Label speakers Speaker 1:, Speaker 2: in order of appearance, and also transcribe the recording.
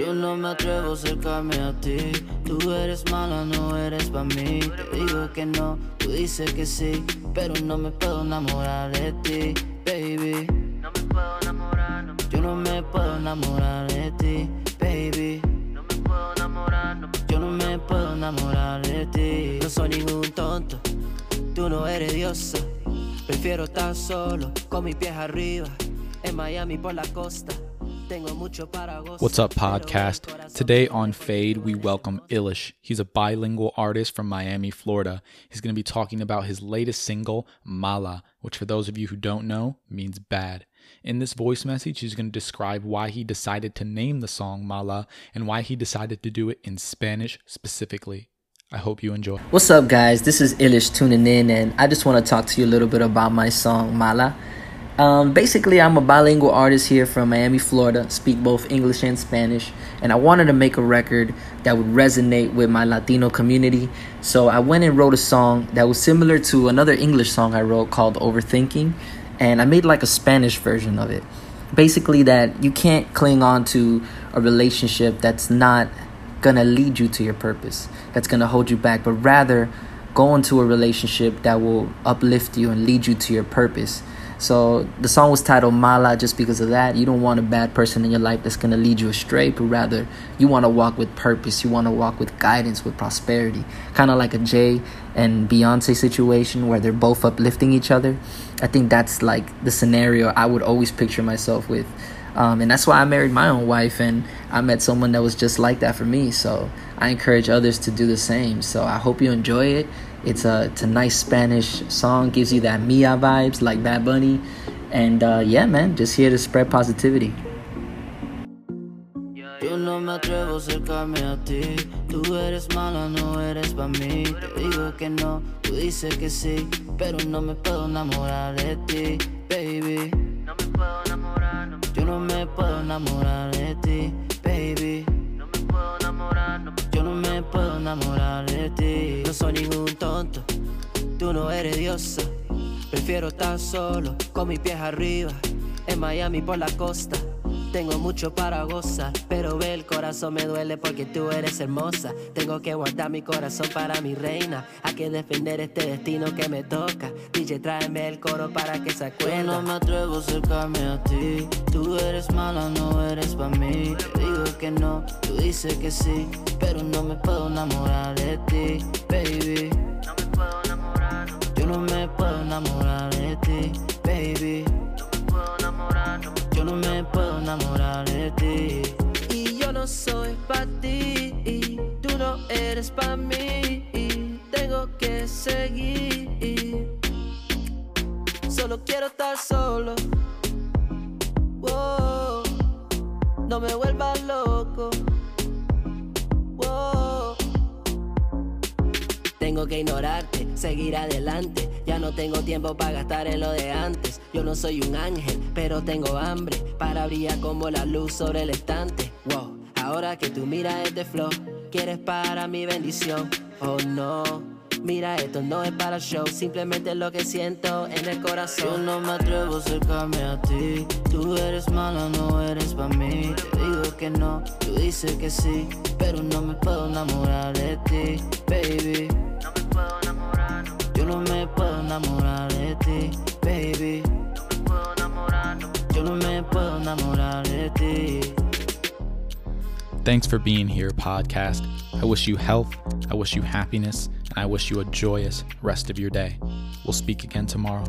Speaker 1: Yo no me atrevo a acercarme a ti. Tú eres mala, no eres para mí. Te digo que no, tú dices que sí. Pero no me puedo enamorar de ti, baby. No me puedo enamorar, no Yo no me puedo enamorar de ti, baby. No me puedo enamorar, no Yo no me puedo enamorar de ti. No soy ningún tonto, tú no eres diosa. Prefiero estar solo, con mis pies arriba. En Miami por la costa.
Speaker 2: What's up, podcast? Today on Fade, we welcome Ilish. He's a bilingual artist from Miami, Florida. He's going to be talking about his latest single, Mala, which, for those of you who don't know, means bad. In this voice message, he's going to describe why he decided to name the song Mala and why he decided to do it in Spanish specifically. I hope you enjoy.
Speaker 3: What's up, guys? This is Ilish tuning in, and I just want to talk to you a little bit about my song Mala. Um, basically, I'm a bilingual artist here from Miami, Florida, speak both English and Spanish, and I wanted to make a record that would resonate with my Latino community. So I went and wrote a song that was similar to another English song I wrote called Overthinking, and I made like a Spanish version of it. Basically, that you can't cling on to a relationship that's not gonna lead you to your purpose, that's gonna hold you back, but rather go into a relationship that will uplift you and lead you to your purpose. So the song was titled Mala just because of that. You don't want a bad person in your life that's going to lead you astray, but rather you want to walk with purpose. You want to walk with guidance, with prosperity. Kind of like a Jay and Beyonce situation where they're both uplifting each other. I think that's like the scenario I would always picture myself with. Um, and that's why I married my own wife, and I met someone that was just like that for me. So I encourage others to do the same. So I hope you enjoy it. It's a it's a nice Spanish song, gives you that Mia vibes like Bad Bunny, and uh, yeah, man, just here to spread positivity.
Speaker 1: Yo no me atrevo a acercarme a ti. Tú eres mala, no eres para mí. Te digo que no, tú dices que sí. Pero no me puedo enamorar de ti, Yo no me puedo enamorar de ti, baby. No me puedo enamorar, no. Yo no me puedo enamorar de ti. No soy ningún tú no eres diosa. Prefiero estar solo, con mis pies arriba, en Miami por la costa. Tengo mucho para gozar, pero ve el corazón me duele porque tú eres hermosa. Tengo que guardar mi corazón para mi reina. Hay que defender este destino que me toca. DJ, tráeme el coro para que se acuerde. Yo no me atrevo a acercarme a ti. Tú eres mala, no eres para mí. Te digo que no, tú dices que sí. Pero no me puedo enamorar de ti, baby. No me puedo enamorar. Yo no me puedo enamorar de ti, baby. Yo no me puedo enamorar de ti. Y yo no soy para ti. Y tú no eres para mí. Y tengo que seguir. Solo quiero estar solo. no me vuelvas Tengo que ignorarte, seguir adelante. Ya no tengo tiempo para gastar en lo de antes. Yo no soy un ángel, pero tengo hambre para brillar como la luz sobre el estante. Wow, ahora que tú miras este flow, quieres para mi bendición. Oh no. Mira, esto no es para show, simplemente lo que siento en el corazón. Yo no me atrevo a acercarme a ti. Tú eres mala, no eres para mí. Te digo que no, tú dices que sí. Pero no me puedo enamorar de ti, baby. No me puedo enamorar. Yo no me puedo enamorar de ti, baby. No me puedo enamorar. Yo no me puedo enamorar de ti.
Speaker 2: Thanks for being here, podcast. I wish you health, I wish you happiness, and I wish you a joyous rest of your day. We'll speak again tomorrow.